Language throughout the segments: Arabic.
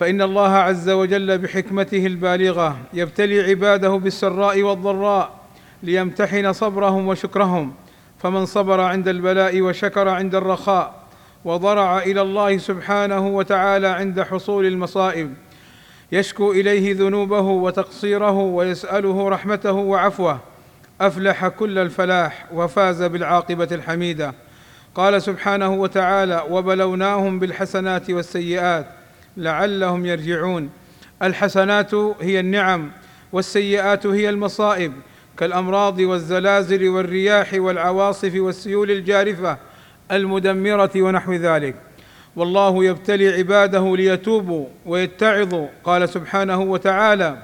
فإن الله عز وجل بحكمته البالغة يبتلي عباده بالسراء والضراء ليمتحن صبرهم وشكرهم فمن صبر عند البلاء وشكر عند الرخاء وضرع إلى الله سبحانه وتعالى عند حصول المصائب يشكو إليه ذنوبه وتقصيره ويسأله رحمته وعفوه أفلح كل الفلاح وفاز بالعاقبة الحميدة. قال سبحانه وتعالى وبلوناهم بالحسنات والسيئات لعلهم يرجعون. الحسنات هي النعم والسيئات هي المصائب. كالأمراض والزلازل والرياح والعواصف والسيول الجارفة المدمرة ونحو ذلك. والله يبتلي عباده ليتوبوا ويتعظوا. قال سبحانه وتعالى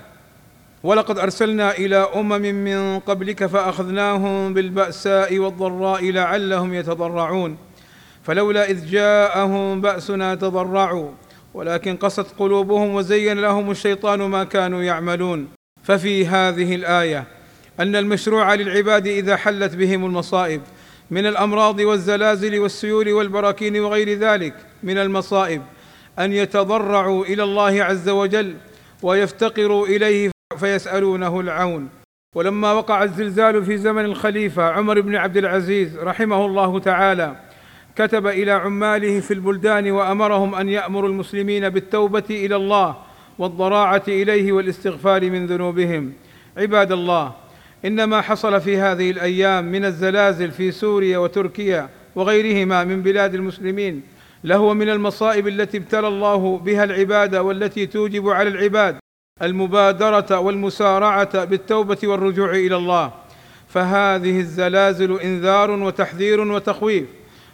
ولقد أرسلنا إلى أمم من قبلك فأخذناهم بالبأساء والضراء لعلهم يتضرعون. فلولا إذ جاءهم بأسنا تضرعوا ولكن قست قلوبهم وزين لهم الشيطان ما كانوا يعملون. ففي هذه الآية أن المشروع للعباد إذا حلت بهم المصائب من الأمراض والزلازل والسيول والبراكين وغير ذلك من المصائب أن يتضرعوا إلى الله عز وجل ويفتقروا إليه فيسألونه العون. ولما وقع الزلزال في زمن الخليفة عمر بن عبد العزيز رحمه الله تعالى كتب إلى عماله في البلدان وأمرهم أن يأمروا المسلمين بالتوبة إلى الله والضراعة إليه والاستغفار من ذنوبهم. عباد الله ان ما حصل في هذه الأيام من الزلازل في سوريا وتركيا وغيرهما من بلاد المسلمين لهو من المصائب التي ابتلى الله بها العباد والتي توجب على العباد المبادرة والمسارعة بالتوبة والرجوع إلى الله. فهذه الزلازل إنذار وتحذير وتخويف.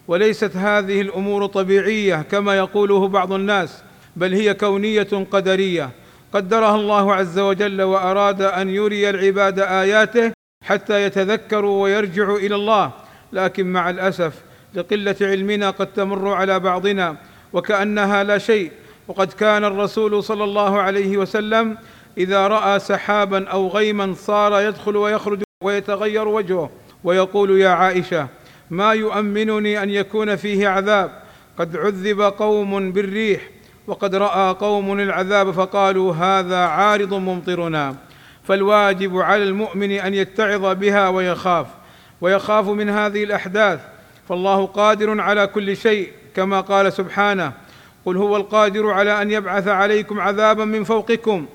وليست هذه الأمور طبيعية كما يقوله بعض الناس بل هي كونية قدرية. قدرها الله عز وجل وأراد أن يري العباد آياته حتى يتذكروا ويرجعوا إلى الله. لكن مع الأسف لقلة علمنا قد تمر على بعضنا وكأنها لا شيء. وقد كان الرسول صلى الله عليه وسلم إذا رأى سحابا أو غيما صار يدخل ويخرج ويتغير وجهه ويقول يا عائشة ما يؤمنني أن يكون فيه عذاب. قد عذب قوم بالريح وقد رأى قوم العذاب فقالوا هذا عارض ممطرنا. فالواجب على المؤمن أن يتعظ بها ويخاف ويخاف من هذه الأحداث. فالله قادر على كل شيء كما قال سبحانه قل هو القادر على أن يبعث عليكم عذابا من فوقكم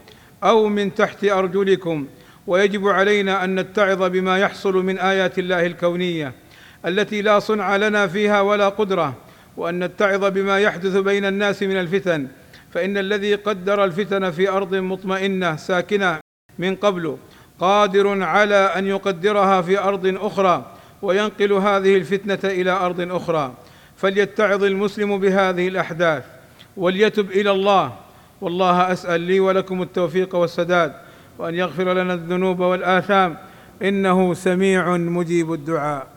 أو من تحت أرجلكم. ويجب علينا أن نتعظ بما يحصل من آيات الله الكونية. التي لا صنع لنا فيها ولا قدرة وأن نتعظ بما يحدث بين الناس من الفتن فإن الذي قدر الفتن في أرض مطمئنة ساكنة من قبل قادر على أن يقدرها في أرض أخرى وينقل هذه الفتنة إلى أرض أخرى. فليتعظ المسلم بهذه الأحداث وليتب إلى الله. والله أسأل لي ولكم التوفيق والسداد وأن يغفر لنا الذنوب والآثام إنه سميع مجيب الدعاء.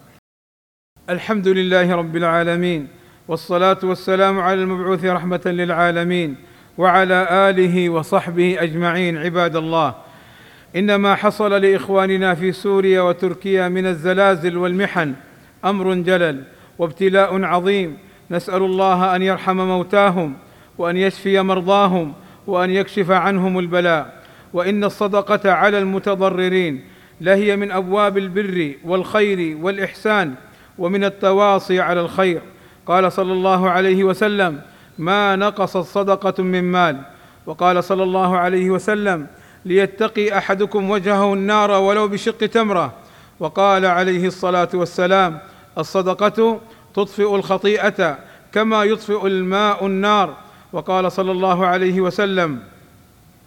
الحمد لله رب العالمين والصلاة والسلام على المبعوث رحمة للعالمين وعلى آله وصحبه أجمعين عباد الله. ان ما حصل لإخواننا في سوريا وتركيا من الزلازل والمحن أمر جلل وابتلاء عظيم. نسأل الله أن يرحم موتاهم وأن يشفي مرضاهم وأن يكشف عنهم البلاء. وإن الصدقة على المتضررين لهي من أبواب البر والخير والإحسان. ومن التواصي على الخير. قال صلى الله عليه وسلم ما نقصت صدقه من مال. وقال صلى الله عليه وسلم ليتقي أحدكم وجهه النار ولو بشق تمرة. وقال عليه الصلاة والسلام الصدقة تطفئ الخطيئة كما يطفئ الماء النار. وقال صلى الله عليه وسلم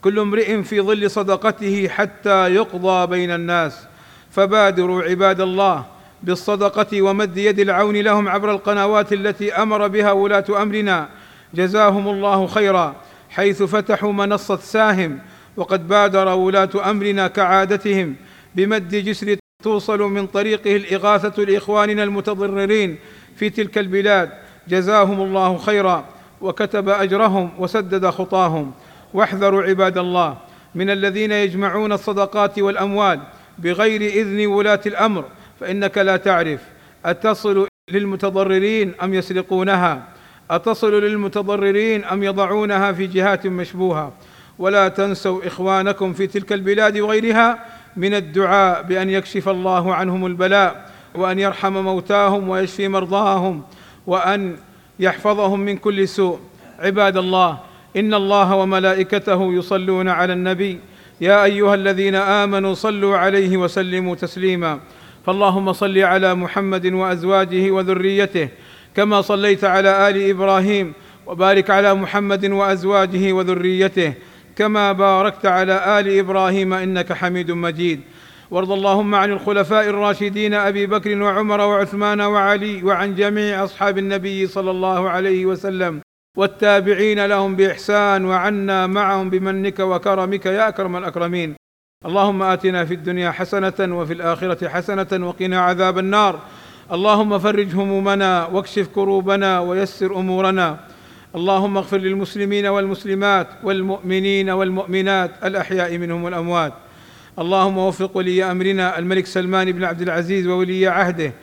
كل امرئ في ظل صدقته حتى يقضى بين الناس فبادروا عباد الله بالصدقة ومد يد العون لهم عبر القنوات التي أمر بها ولاة أمرنا. جزاهم الله خيرا. حيث فتحوا منصة ساهم وقد بادر ولاة أمرنا كعادتهم. بمد جسر توصل من طريقه الإغاثة لإخواننا المتضررين في تلك البلاد. جزاهم الله خيرا. وكتب أجرهم وسدد خطاهم. واحذروا عباد الله من الذين يجمعون الصدقات والأموال بغير إذن ولاة الأمر. فإنك لا تعرف أتصل للمتضررين أم يسرقونها؟ أتصل للمتضررين أم يضعونها في جهات مشبوهة؟ ولا تنسوا إخوانكم في تلك البلاد وغيرها من الدعاء بأن يكشف الله عنهم البلاء وأن يرحم موتاهم ويشفي مرضاهم وأن يحفظهم من كل سوء. عباد الله إن الله وملائكته يصلون على النبي. يا أيها الذين آمنوا صلوا عليه وسلموا تسليما. فاللهم صل على محمد وأزواجه وذريته كما صليت على آل إبراهيم وبارك على محمد وأزواجه وذريته كما باركت على آل إبراهيم إنك حميد مجيد. وارض اللهم عن الخلفاء الراشدين أبي بكر وعمر وعثمان وعلي وعن جميع أصحاب النبي صلى الله عليه وسلم. والتابعين لهم بإحسان وعنا معهم بمنك وكرمك يا أكرم الأكرمين. اللهم آتنا في الدنيا حسنة وفي الآخرة حسنة وقنا عذاب النار. اللهم فرج همومنا واكشف كروبنا ويسر أمورنا. اللهم اغفر للمسلمين والمسلمات والمؤمنين والمؤمنات الأحياء منهم والأموات. اللهم وفق ولي أمرنا الملك سلمان بن عبد العزيز وولي عهده.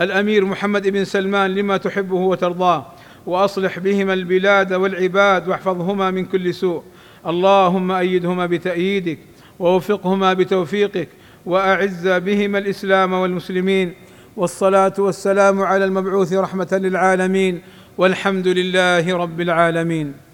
الأمير محمد بن سلمان لما تحبه وترضاه. وأصلح بهما البلاد والعباد واحفظهما من كل سوء. اللهم أيدهما بتأييدك. ووفقهما بتوفيقك وأعز بهما الإسلام والمسلمين والصلاة والسلام على المبعوث رحمة للعالمين والحمد لله رب العالمين